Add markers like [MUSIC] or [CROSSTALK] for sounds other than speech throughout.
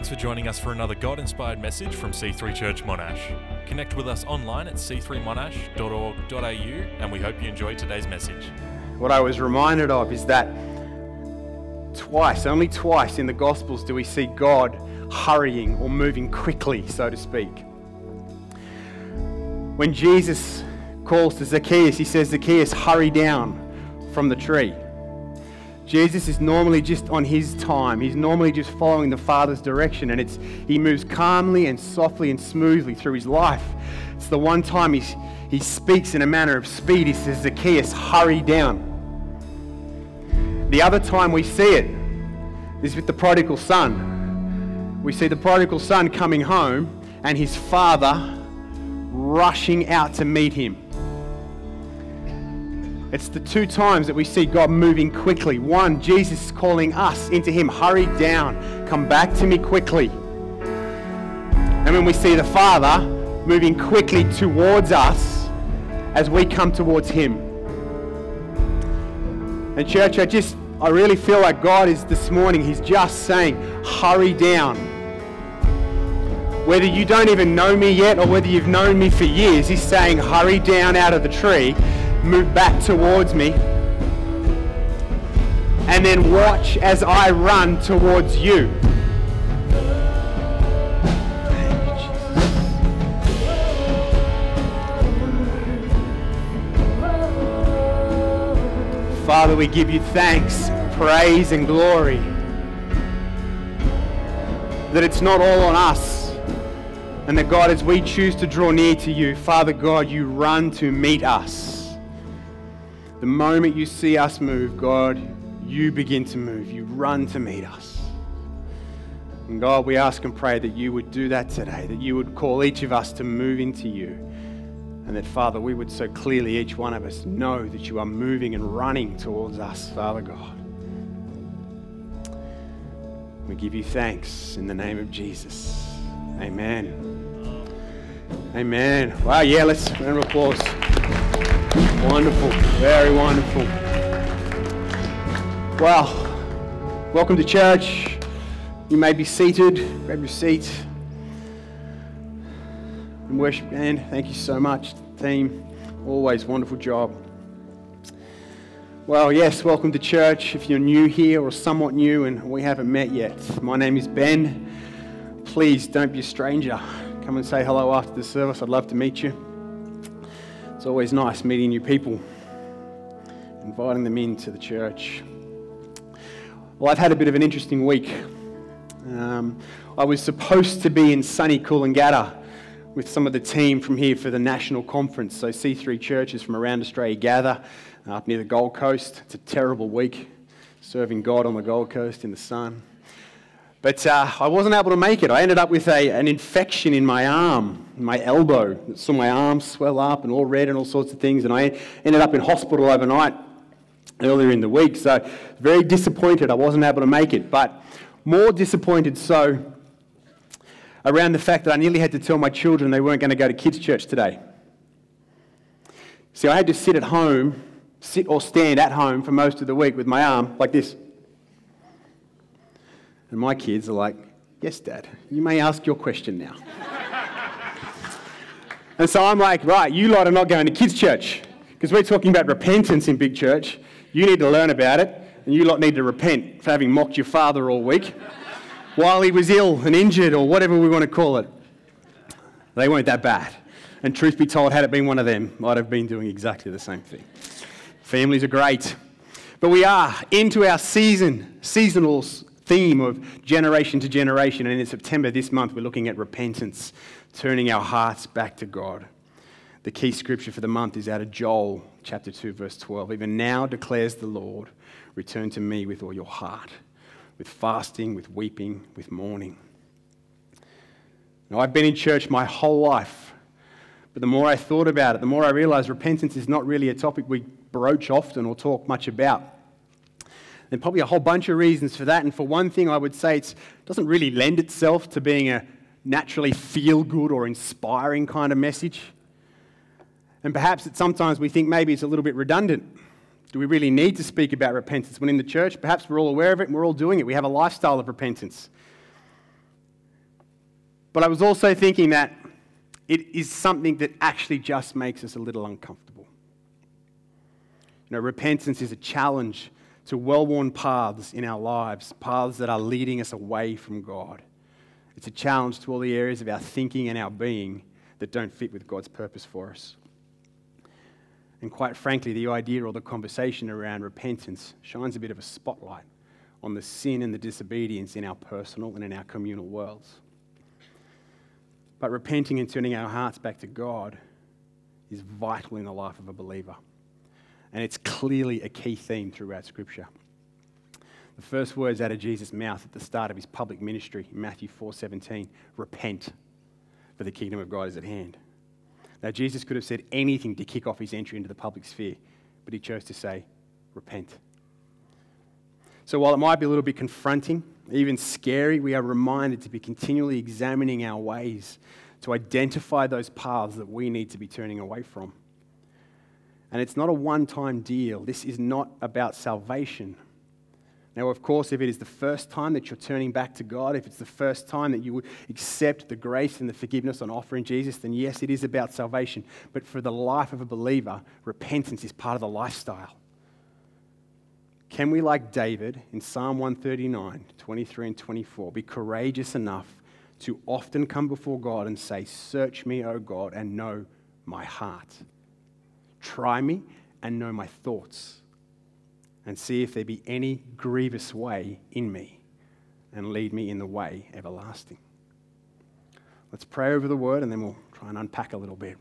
Thanks for joining us for another God inspired message from C3 Church Monash. Connect with us online at c3monash.org.au and we hope you enjoy today's message. What I was reminded of is that twice, only twice in the Gospels do we see God hurrying or moving quickly, so to speak. When Jesus calls to Zacchaeus, he says, Zacchaeus, hurry down from the tree. Jesus is normally just on his time. He's normally just following the Father's direction, and it's, he moves calmly and softly and smoothly through his life. It's the one time he's, he speaks in a manner of speed. He says, Zacchaeus, hurry down. The other time we see it is with the prodigal son. We see the prodigal son coming home and his father rushing out to meet him. It's the two times that we see God moving quickly. One, Jesus calling us into Him, hurry down, come back to me quickly. And when we see the Father moving quickly towards us as we come towards Him. And, church, I just, I really feel like God is this morning, He's just saying, hurry down. Whether you don't even know me yet or whether you've known me for years, He's saying, hurry down out of the tree move back towards me. And then watch as I run towards you. Father, we give you thanks, praise, and glory. That it's not all on us. And that God, as we choose to draw near to you, Father God, you run to meet us. The moment you see us move, God, you begin to move. You run to meet us. And God, we ask and pray that you would do that today, that you would call each of us to move into you. And that, Father, we would so clearly, each one of us, know that you are moving and running towards us, Father God. We give you thanks in the name of Jesus. Amen. Amen. Wow, yeah, let's round of applause. Wonderful. Very wonderful. Well, welcome to church. You may be seated. Grab your seat. And worship band, thank you so much, team. Always wonderful job. Well, yes, welcome to church. If you're new here or somewhat new and we haven't met yet, my name is Ben. Please don't be a stranger. Come and say hello after the service. I'd love to meet you. It's always nice meeting new people, inviting them into the church. Well, I've had a bit of an interesting week. Um, I was supposed to be in sunny Coolangatta with some of the team from here for the national conference. So, C3 churches from around Australia gather up near the Gold Coast. It's a terrible week serving God on the Gold Coast in the sun. But uh, I wasn't able to make it. I ended up with a, an infection in my arm, my elbow. saw my arm swell up and all red and all sorts of things. And I ended up in hospital overnight earlier in the week. So, very disappointed I wasn't able to make it. But more disappointed so around the fact that I nearly had to tell my children they weren't going to go to kids' church today. See, I had to sit at home, sit or stand at home for most of the week with my arm like this. And my kids are like, Yes, Dad, you may ask your question now. and so I'm like, Right, you lot are not going to kids' church because we're talking about repentance in big church. You need to learn about it, and you lot need to repent for having mocked your father all week while he was ill and injured, or whatever we want to call it. They weren't that bad. And truth be told, had it been one of them, I'd have been doing exactly the same thing. Families are great. But we are into our season, seasonal theme of generation to generation. And in September this month, we're looking at repentance, turning our hearts back to God. The key scripture for the month is out of Joel chapter 2, verse 12. Even now declares the Lord, return to me with all your heart, with fasting, with weeping, with mourning. Now, I've been in church my whole life, but the more I thought about it, the more I realized repentance is not really a topic we broach often or talk much about. There's probably a whole bunch of reasons for that. And for one thing, I would say it doesn't really lend itself to being a naturally feel good or inspiring kind of message. And perhaps that sometimes we think maybe it's a little bit redundant. Do we really need to speak about repentance when in the church? Perhaps we're all aware of it and we're all doing it. We have a lifestyle of repentance. But I was also thinking that it is something that actually just makes us a little uncomfortable. You know, repentance is a challenge to well worn paths in our lives, paths that are leading us away from God. It's a challenge to all the areas of our thinking and our being that don't fit with God's purpose for us. And quite frankly, the idea or the conversation around repentance shines a bit of a spotlight on the sin and the disobedience in our personal and in our communal worlds. But repenting and turning our hearts back to God is vital in the life of a believer. And it's clearly a key theme throughout Scripture. The first words out of Jesus' mouth at the start of his public ministry in Matthew 4:17, repent, for the kingdom of God is at hand. Now Jesus could have said anything to kick off his entry into the public sphere, but he chose to say, repent. So while it might be a little bit confronting, even scary, we are reminded to be continually examining our ways to identify those paths that we need to be turning away from. And it's not a one time deal. This is not about salvation. Now, of course, if it is the first time that you're turning back to God, if it's the first time that you would accept the grace and the forgiveness on offer in Jesus, then yes, it is about salvation. But for the life of a believer, repentance is part of the lifestyle. Can we, like David in Psalm 139, 23 and 24, be courageous enough to often come before God and say, Search me, O God, and know my heart? Try me and know my thoughts, and see if there be any grievous way in me, and lead me in the way everlasting. Let's pray over the word, and then we'll try and unpack a little bit.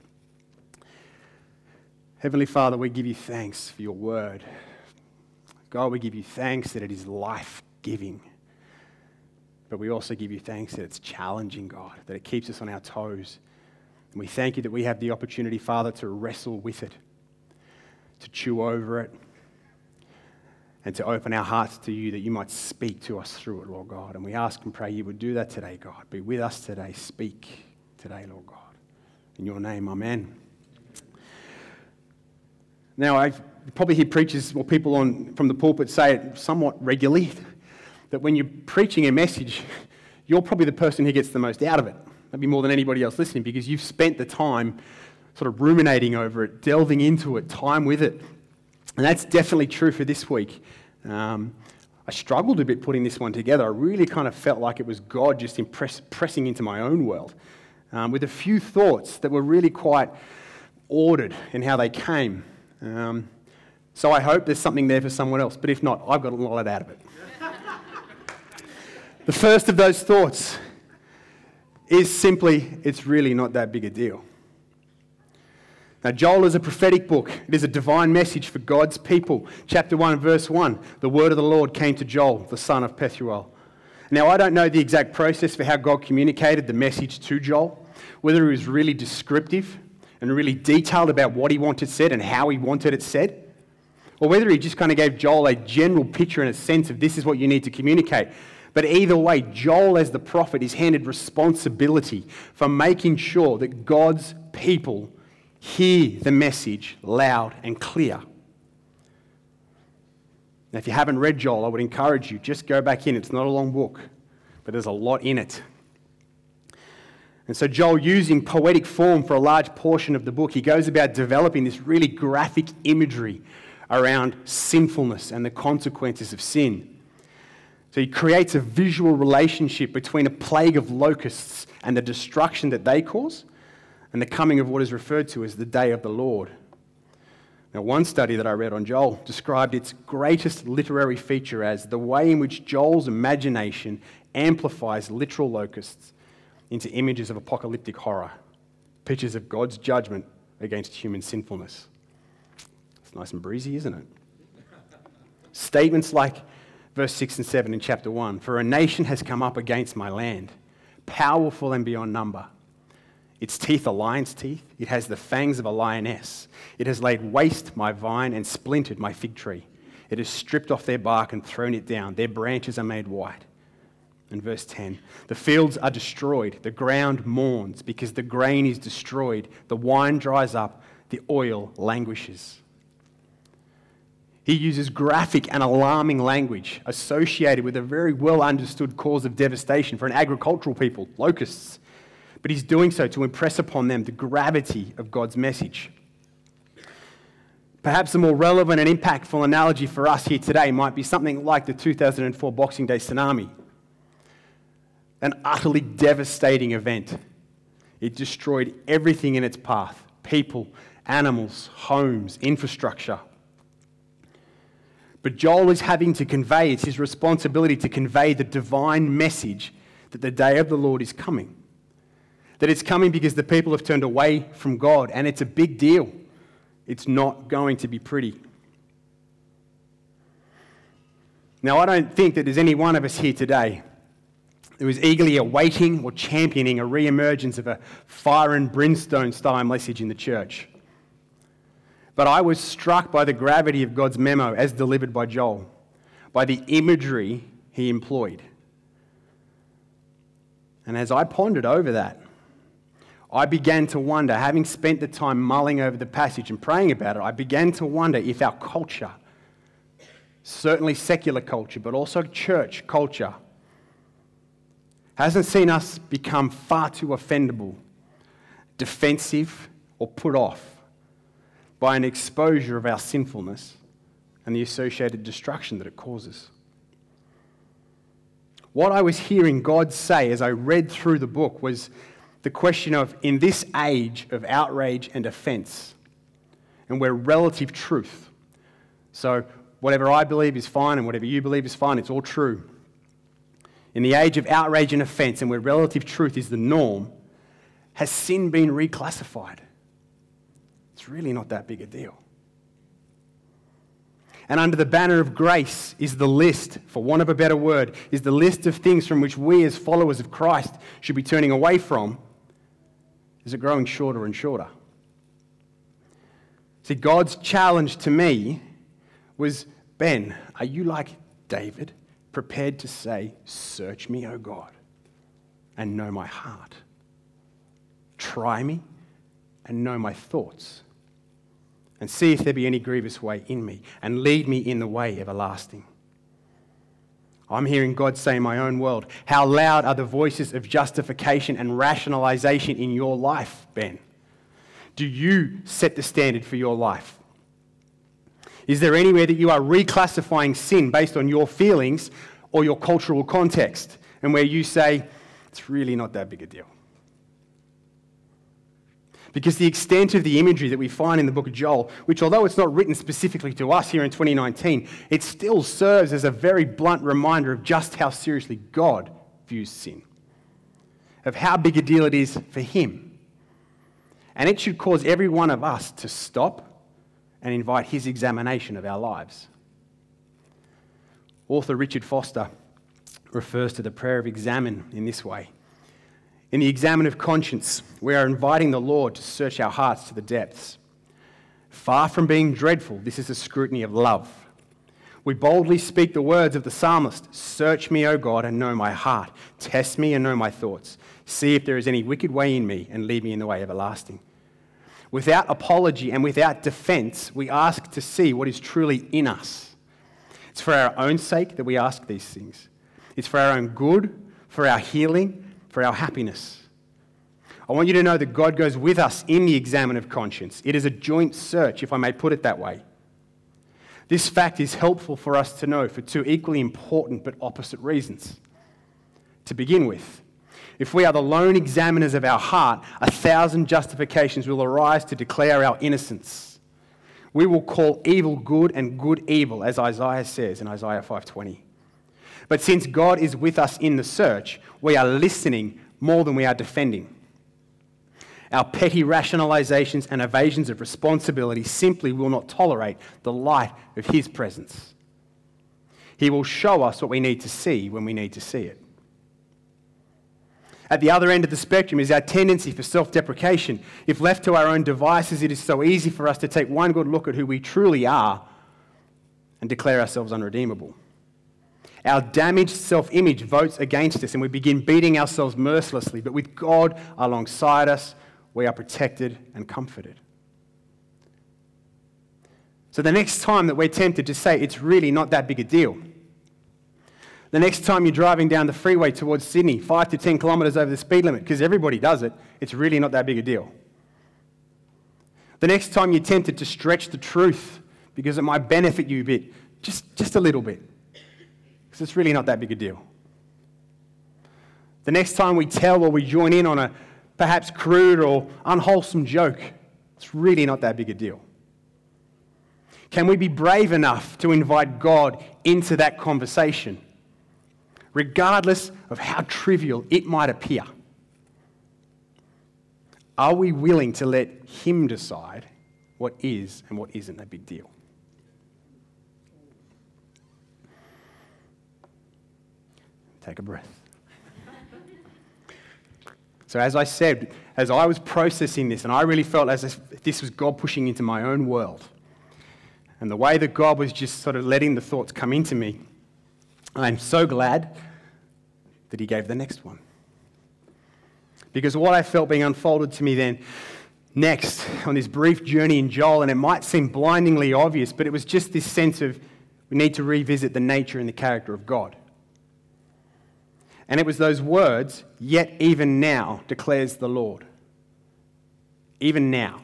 Heavenly Father, we give you thanks for your word. God, we give you thanks that it is life giving. But we also give you thanks that it's challenging, God, that it keeps us on our toes. And we thank you that we have the opportunity, Father, to wrestle with it, to chew over it, and to open our hearts to you that you might speak to us through it, Lord God. And we ask and pray you would do that today, God. Be with us today. Speak today, Lord God. In your name, amen. Now, I've probably hear preachers or people on, from the pulpit say it somewhat regularly that when you're preaching a message, you're probably the person who gets the most out of it, maybe more than anybody else listening, because you've spent the time sort of ruminating over it, delving into it, time with it. And that's definitely true for this week. Um, I struggled a bit putting this one together. I really kind of felt like it was God just impress, pressing into my own world um, with a few thoughts that were really quite ordered in how they came. Um, so I hope there's something there for someone else, but if not, I've got a lot out of it. the first of those thoughts is simply it's really not that big a deal. Now, Joel is a prophetic book. It is a divine message for God's people. Chapter 1, verse 1 The word of the Lord came to Joel, the son of Pethuel. Now, I don't know the exact process for how God communicated the message to Joel, whether it was really descriptive and really detailed about what he wanted said and how he wanted it said or whether he just kind of gave Joel a general picture and a sense of this is what you need to communicate. But either way, Joel, as the prophet, is handed responsibility for making sure that God's people hear the message loud and clear. Now, if you haven't read Joel, I would encourage you just go back in. It's not a long book, but there's a lot in it. And so, Joel, using poetic form for a large portion of the book, he goes about developing this really graphic imagery around sinfulness and the consequences of sin. So he creates a visual relationship between a plague of locusts and the destruction that they cause and the coming of what is referred to as the day of the Lord. Now, one study that I read on Joel described its greatest literary feature as the way in which Joel's imagination amplifies literal locusts into images of apocalyptic horror, pictures of God's judgment against human sinfulness. It's nice and breezy, isn't it? [LAUGHS] Statements like verse 6 and 7 in chapter 1 For a nation has come up against my land, powerful and beyond number. Its teeth are lion's teeth. It has the fangs of a lioness. It has laid waste my vine and splintered my fig tree. It has stripped off their bark and thrown it down. Their branches are made white. And verse 10 The fields are destroyed. The ground mourns because the grain is destroyed. The wine dries up. The oil languishes. He uses graphic and alarming language associated with a very well understood cause of devastation for an agricultural people locusts. But he's doing so to impress upon them the gravity of God's message. Perhaps a more relevant and impactful analogy for us here today might be something like the 2004 Boxing Day tsunami. An utterly devastating event. It destroyed everything in its path people, animals, homes, infrastructure. But Joel is having to convey, it's his responsibility to convey the divine message that the day of the Lord is coming. That it's coming because the people have turned away from God, and it's a big deal. It's not going to be pretty. Now, I don't think that there's any one of us here today who is eagerly awaiting or championing a re emergence of a fire and brimstone style message in the church. But I was struck by the gravity of God's memo as delivered by Joel, by the imagery he employed. And as I pondered over that, I began to wonder, having spent the time mulling over the passage and praying about it, I began to wonder if our culture, certainly secular culture, but also church culture, hasn't seen us become far too offendable, defensive, or put off by an exposure of our sinfulness and the associated destruction that it causes. What I was hearing God say as I read through the book was the question of in this age of outrage and offense, and where relative truth, so whatever I believe is fine and whatever you believe is fine, it's all true. In the age of outrage and offense, and where relative truth is the norm, has sin been reclassified? It's really not that big a deal. And under the banner of grace is the list, for want of a better word, is the list of things from which we as followers of Christ should be turning away from. Is it growing shorter and shorter? See, God's challenge to me was Ben, are you like David, prepared to say, Search me, O God, and know my heart? Try me and know my thoughts and see if there be any grievous way in me, and lead me in the way everlasting. I'm hearing God say in my own world, How loud are the voices of justification and rationalization in your life, Ben? Do you set the standard for your life? Is there anywhere that you are reclassifying sin based on your feelings or your cultural context, and where you say, It's really not that big a deal? Because the extent of the imagery that we find in the book of Joel, which although it's not written specifically to us here in 2019, it still serves as a very blunt reminder of just how seriously God views sin, of how big a deal it is for Him. And it should cause every one of us to stop and invite His examination of our lives. Author Richard Foster refers to the prayer of examen in this way. In the examen of conscience, we are inviting the Lord to search our hearts to the depths. Far from being dreadful, this is a scrutiny of love. We boldly speak the words of the psalmist Search me, O God, and know my heart. Test me and know my thoughts. See if there is any wicked way in me, and lead me in the way everlasting. Without apology and without defense, we ask to see what is truly in us. It's for our own sake that we ask these things. It's for our own good, for our healing, for our happiness. I want you to know that God goes with us in the examen of conscience. It is a joint search, if I may put it that way. This fact is helpful for us to know for two equally important but opposite reasons. To begin with, if we are the lone examiners of our heart, a thousand justifications will arise to declare our innocence. We will call evil good and good evil, as Isaiah says in Isaiah 520. But since God is with us in the search, we are listening more than we are defending. Our petty rationalizations and evasions of responsibility simply will not tolerate the light of His presence. He will show us what we need to see when we need to see it. At the other end of the spectrum is our tendency for self deprecation. If left to our own devices, it is so easy for us to take one good look at who we truly are and declare ourselves unredeemable. Our damaged self image votes against us and we begin beating ourselves mercilessly. But with God alongside us, we are protected and comforted. So the next time that we're tempted to say it's really not that big a deal, The next time you're driving down the freeway towards Sydney, five to 10 kilometres over the speed limit, because everybody does it, it's really not that big a deal. The next time you're tempted to stretch the truth because it might benefit you a bit, just, just a little bit, because it's really not that big a deal. The next time we tell or we join in on a perhaps crude or unwholesome joke, it's really not that big a deal. Can we be brave enough to invite God into that conversation, regardless of how trivial it might appear? Are we willing to let Him decide what is and what isn't a big deal? Take a breath. So, as I said, as I was processing this, and I really felt as if this was God pushing into my own world, and the way that God was just sort of letting the thoughts come into me, I'm so glad that He gave the next one. Because what I felt being unfolded to me then, next, on this brief journey in Joel, and it might seem blindingly obvious, but it was just this sense of we need to revisit the nature and the character of God. And it was those words, yet even now declares the Lord. Even now.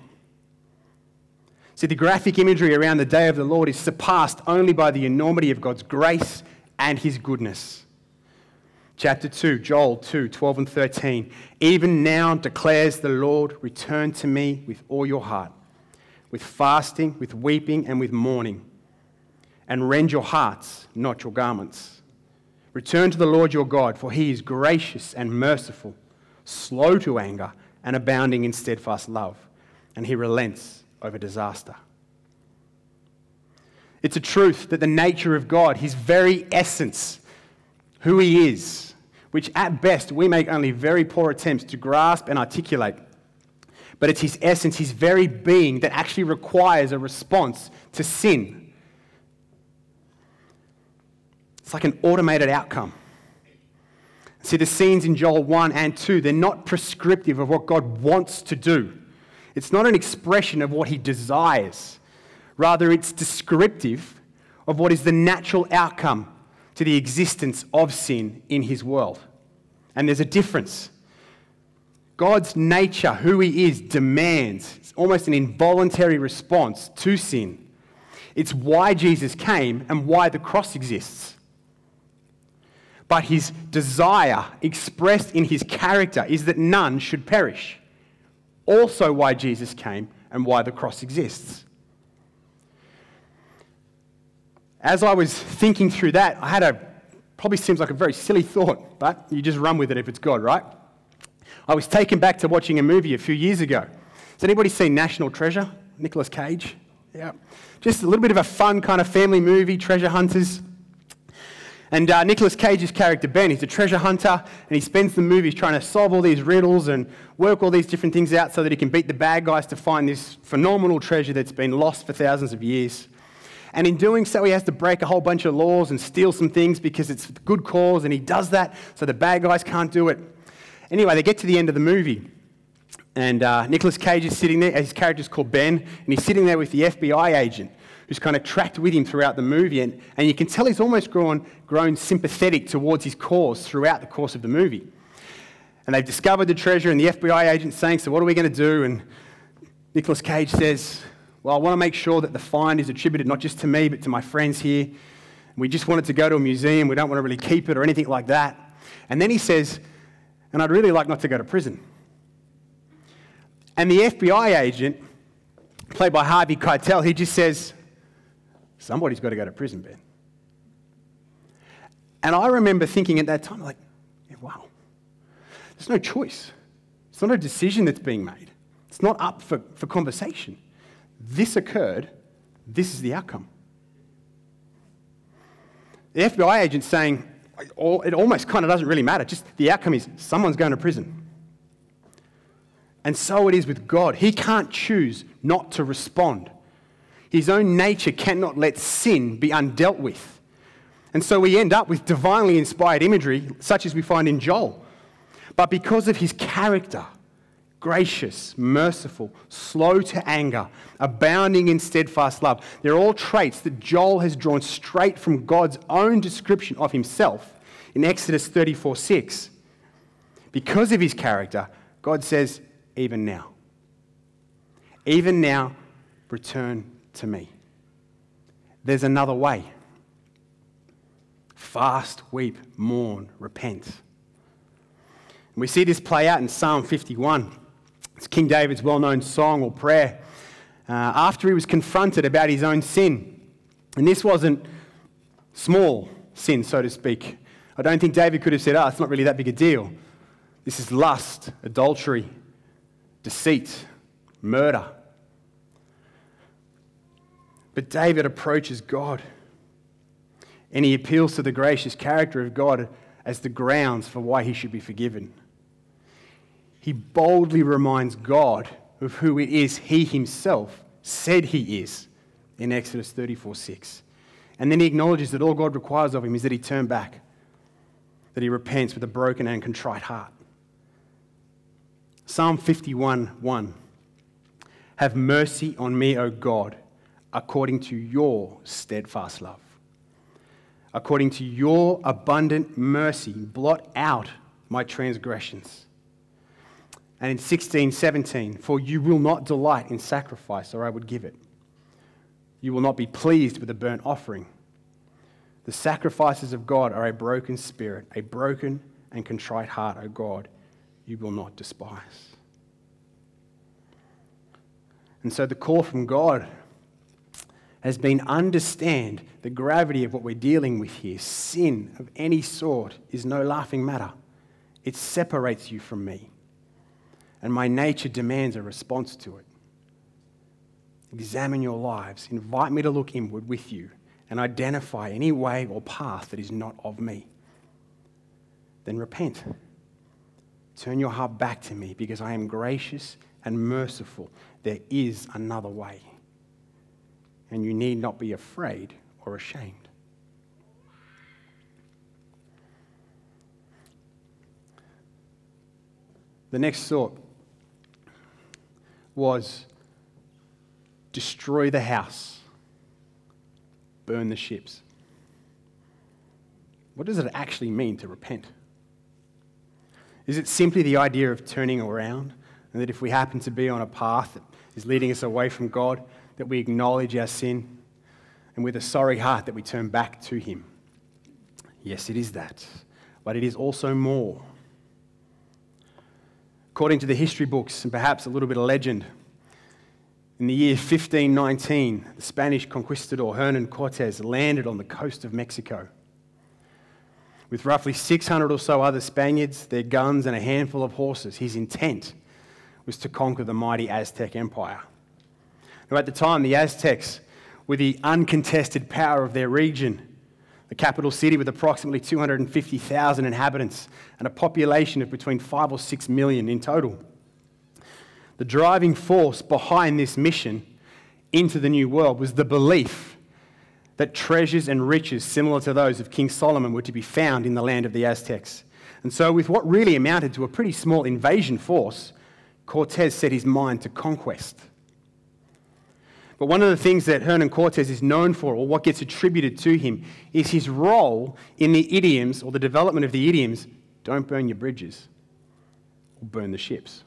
See, the graphic imagery around the day of the Lord is surpassed only by the enormity of God's grace and his goodness. Chapter 2, Joel 2, 12 and 13. Even now declares the Lord, return to me with all your heart, with fasting, with weeping, and with mourning, and rend your hearts, not your garments. Return to the Lord your God, for he is gracious and merciful, slow to anger, and abounding in steadfast love, and he relents over disaster. It's a truth that the nature of God, his very essence, who he is, which at best we make only very poor attempts to grasp and articulate, but it's his essence, his very being, that actually requires a response to sin it's like an automated outcome. See, the scenes in Joel 1 and 2, they're not prescriptive of what God wants to do. It's not an expression of what he desires. Rather, it's descriptive of what is the natural outcome to the existence of sin in his world. And there's a difference. God's nature, who he is, demands it's almost an involuntary response to sin. It's why Jesus came and why the cross exists but his desire expressed in his character is that none should perish. Also, why Jesus came and why the cross exists. As I was thinking through that, I had a probably seems like a very silly thought, but you just run with it if it's God, right? I was taken back to watching a movie a few years ago. Has anybody seen National Treasure? Nicolas Cage? Yeah. Just a little bit of a fun kind of family movie, treasure hunters. And uh, Nicolas Cage's character, Ben, he's a treasure hunter, and he spends the movies trying to solve all these riddles and work all these different things out so that he can beat the bad guys to find this phenomenal treasure that's been lost for thousands of years. And in doing so, he has to break a whole bunch of laws and steal some things because it's good cause, and he does that so the bad guys can't do it. Anyway, they get to the end of the movie, and uh, Nicolas Cage is sitting there, his character's called Ben, and he's sitting there with the FBI agent who's kind of tracked with him throughout the movie. And, and you can tell he's almost grown, grown sympathetic towards his cause throughout the course of the movie. And they've discovered the treasure, and the FBI agent's saying, So, what are we going to do? And Nicolas Cage says, Well, I want to make sure that the find is attributed not just to me, but to my friends here. We just want it to go to a museum. We don't want to really keep it or anything like that. And then he says, And I'd really like not to go to prison. And the FBI agent, played by Harvey Keitel, he just says, Somebody's got to go to prison, Ben. And I remember thinking at that time, like, yeah, wow, there's no choice. It's not a decision that's being made, it's not up for, for conversation. This occurred, this is the outcome. The FBI agent's saying, it almost kind of doesn't really matter, just the outcome is someone's going to prison. And so it is with God. He can't choose not to respond. His own nature cannot let sin be undealt with. And so we end up with divinely inspired imagery, such as we find in Joel. But because of his character, gracious, merciful, slow to anger, abounding in steadfast love, they're all traits that Joel has drawn straight from God's own description of himself in Exodus 34 6. Because of his character, God says, even now. Even now, return to me. There's another way. Fast, weep, mourn, repent. And we see this play out in Psalm 51. It's King David's well known song or prayer uh, after he was confronted about his own sin. And this wasn't small sin, so to speak. I don't think David could have said, oh, it's not really that big a deal. This is lust, adultery, deceit, murder. But David approaches God and he appeals to the gracious character of God as the grounds for why he should be forgiven. He boldly reminds God of who it is he himself said he is in Exodus 34 6. And then he acknowledges that all God requires of him is that he turn back, that he repents with a broken and contrite heart. Psalm 51 1. Have mercy on me, O God, according to your steadfast love. According to your abundant mercy, blot out my transgressions. And in 16, 17, for you will not delight in sacrifice, or I would give it. You will not be pleased with a burnt offering. The sacrifices of God are a broken spirit, a broken and contrite heart, O God, you will not despise. And so the call from God has been understand the gravity of what we're dealing with here. Sin of any sort is no laughing matter. It separates you from me. And my nature demands a response to it. Examine your lives. Invite me to look inward with you and identify any way or path that is not of me. Then repent. Turn your heart back to me because I am gracious and merciful. There is another way. And you need not be afraid or ashamed. The next thought was destroy the house, burn the ships. What does it actually mean to repent? Is it simply the idea of turning around and that if we happen to be on a path that is leading us away from God, that we acknowledge our sin and with a sorry heart that we turn back to Him? Yes, it is that. But it is also more. According to the history books and perhaps a little bit of legend, in the year 1519, the Spanish conquistador Hernan Cortes landed on the coast of Mexico. With roughly 600 or so other Spaniards, their guns, and a handful of horses, his intent was to conquer the mighty Aztec Empire. Now, at the time, the Aztecs were the uncontested power of their region, the capital city with approximately 250,000 inhabitants and a population of between 5 or 6 million in total. The driving force behind this mission into the New World was the belief that treasures and riches similar to those of King Solomon were to be found in the land of the Aztecs. And so, with what really amounted to a pretty small invasion force, Cortes set his mind to conquest. But one of the things that Hernan Cortes is known for, or what gets attributed to him, is his role in the idioms, or the development of the idioms don't burn your bridges, or burn the ships.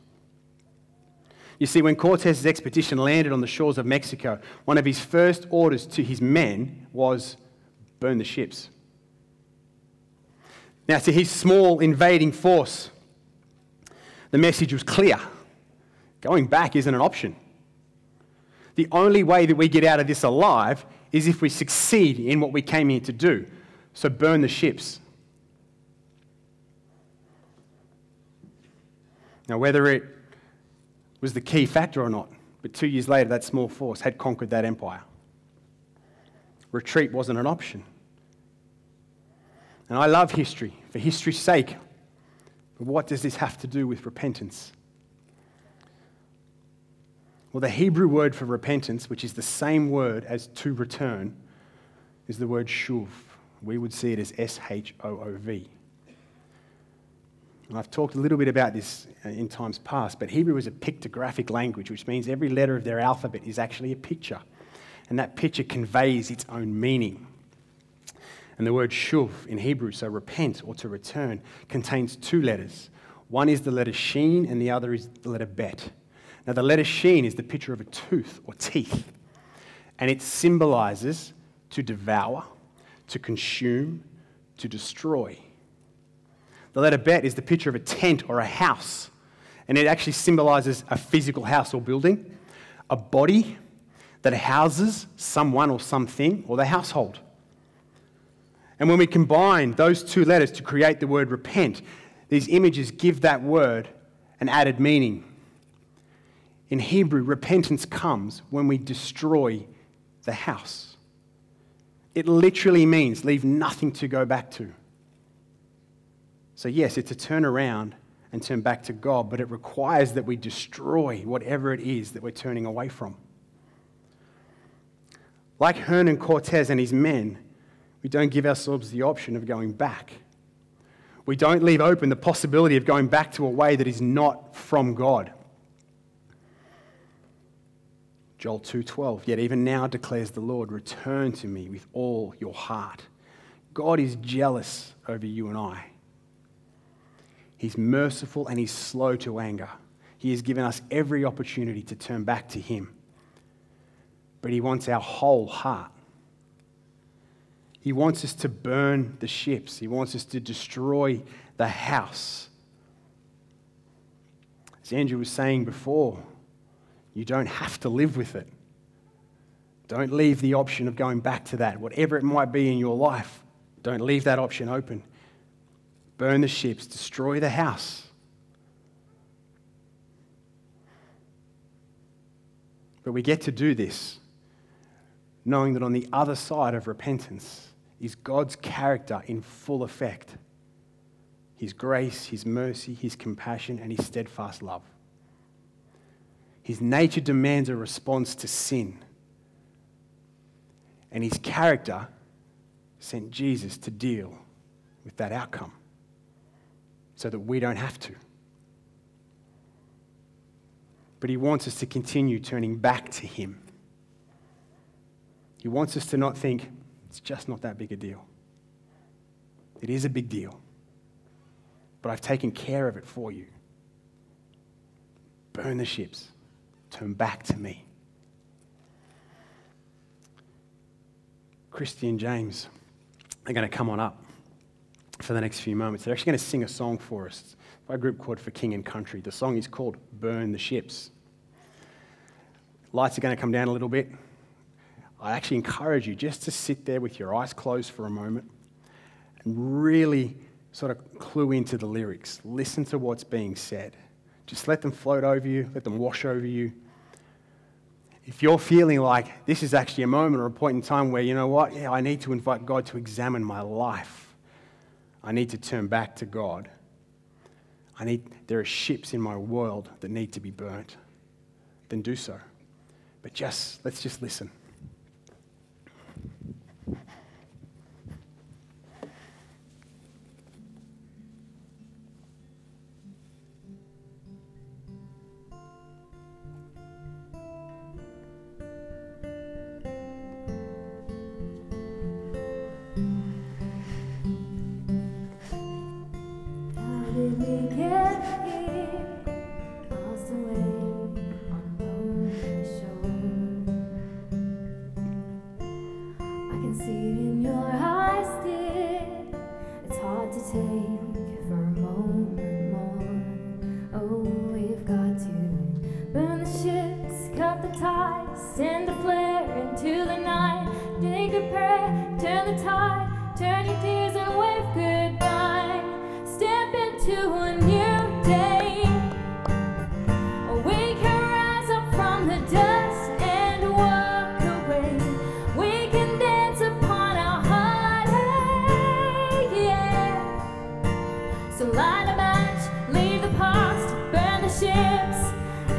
You see, when Cortez's expedition landed on the shores of Mexico, one of his first orders to his men was burn the ships. Now, to his small invading force, the message was clear going back isn't an option. The only way that we get out of this alive is if we succeed in what we came here to do. So burn the ships. Now, whether it was the key factor or not. But two years later, that small force had conquered that empire. Retreat wasn't an option. And I love history for history's sake. But what does this have to do with repentance? Well, the Hebrew word for repentance, which is the same word as to return, is the word shuv. We would see it as S H O O V. I've talked a little bit about this uh, in times past, but Hebrew is a pictographic language, which means every letter of their alphabet is actually a picture. And that picture conveys its own meaning. And the word shuv in Hebrew, so repent or to return, contains two letters. One is the letter sheen, and the other is the letter bet. Now, the letter sheen is the picture of a tooth or teeth, and it symbolizes to devour, to consume, to destroy. The letter bet is the picture of a tent or a house, and it actually symbolizes a physical house or building, a body that houses someone or something or the household. And when we combine those two letters to create the word repent, these images give that word an added meaning. In Hebrew, repentance comes when we destroy the house. It literally means leave nothing to go back to. So, yes, it's a turn around and turn back to God, but it requires that we destroy whatever it is that we're turning away from. Like Hernan Cortez and his men, we don't give ourselves the option of going back. We don't leave open the possibility of going back to a way that is not from God. Joel 2:12 Yet even now declares the Lord return to me with all your heart. God is jealous over you and I. He's merciful and he's slow to anger. He has given us every opportunity to turn back to him. But he wants our whole heart. He wants us to burn the ships. He wants us to destroy the house. As Andrew was saying before, you don't have to live with it. Don't leave the option of going back to that. Whatever it might be in your life, don't leave that option open. Burn the ships, destroy the house. But we get to do this knowing that on the other side of repentance is God's character in full effect His grace, His mercy, His compassion, and His steadfast love. His nature demands a response to sin. And His character sent Jesus to deal with that outcome so that we don't have to. But He wants us to continue turning back to Him. He wants us to not think, it's just not that big a deal. It is a big deal. But I've taken care of it for you. Burn the ships. Turn back to me. Christy and James are going to come on up for the next few moments. They're actually going to sing a song for us by a group called For King and Country. The song is called Burn the Ships. Lights are going to come down a little bit. I actually encourage you just to sit there with your eyes closed for a moment and really sort of clue into the lyrics. Listen to what's being said. Just let them float over you, let them wash over you. If you're feeling like this is actually a moment or a point in time where, you know what, yeah, I need to invite God to examine my life, I need to turn back to God. I need, there are ships in my world that need to be burnt, then do so. But just, let's just listen.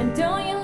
If you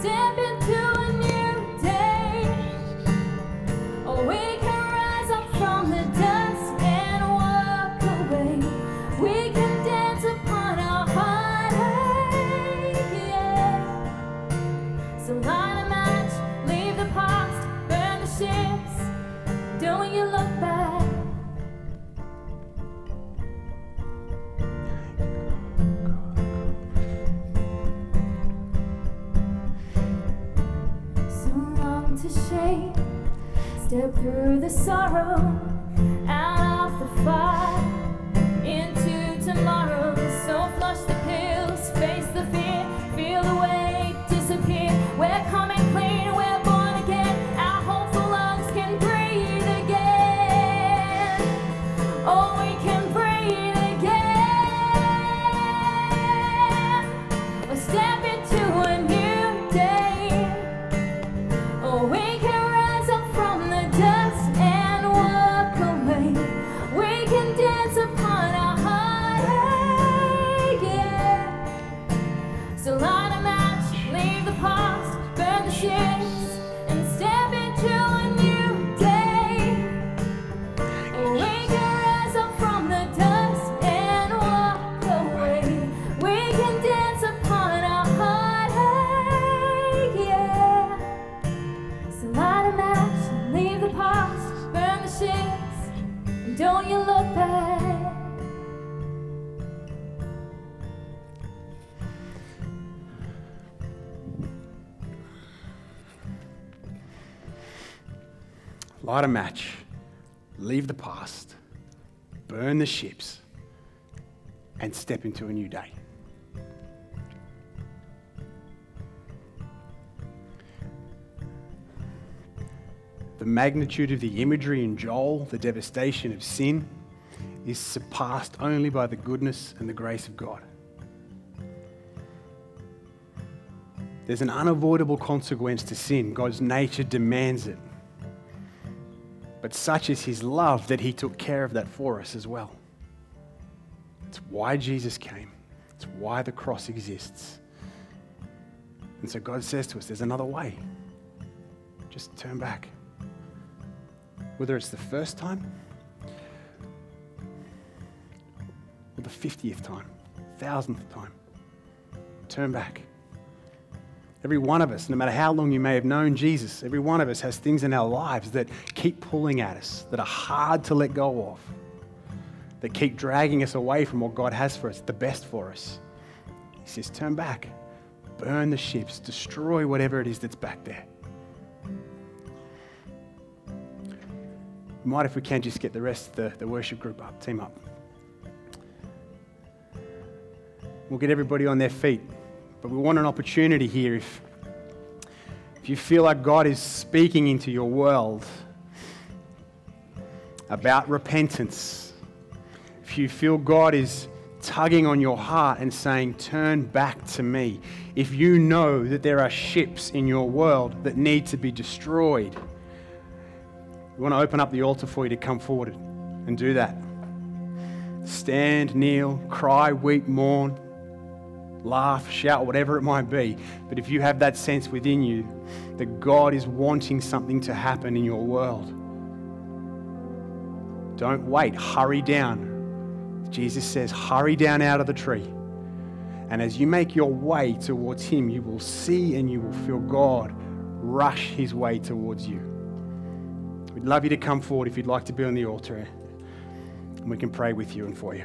step through Light a match, leave the past, burn the ships, and step into a new day. The magnitude of the imagery in Joel, the devastation of sin, is surpassed only by the goodness and the grace of God. There's an unavoidable consequence to sin. God's nature demands it. But such is his love that he took care of that for us as well. It's why Jesus came, it's why the cross exists. And so God says to us, there's another way. Just turn back. Whether it's the first time or the 50th time, thousandth time, turn back. Every one of us, no matter how long you may have known Jesus, every one of us has things in our lives that keep pulling at us, that are hard to let go of, that keep dragging us away from what God has for us, the best for us. He says, Turn back, burn the ships, destroy whatever it is that's back there. Might, if we can, just get the rest of the, the worship group up, team up. We'll get everybody on their feet. But we want an opportunity here. If, if you feel like God is speaking into your world about repentance, if you feel God is tugging on your heart and saying, Turn back to me, if you know that there are ships in your world that need to be destroyed, we want to open up the altar for you to come forward and do that. Stand, kneel, cry, weep, mourn laugh, shout, whatever it might be. But if you have that sense within you that God is wanting something to happen in your world, don't wait, hurry down. Jesus says, hurry down out of the tree. And as you make your way towards Him, you will see and you will feel God rush His way towards you. We'd love you to come forward if you'd like to be on the altar, and we can pray with you and for you.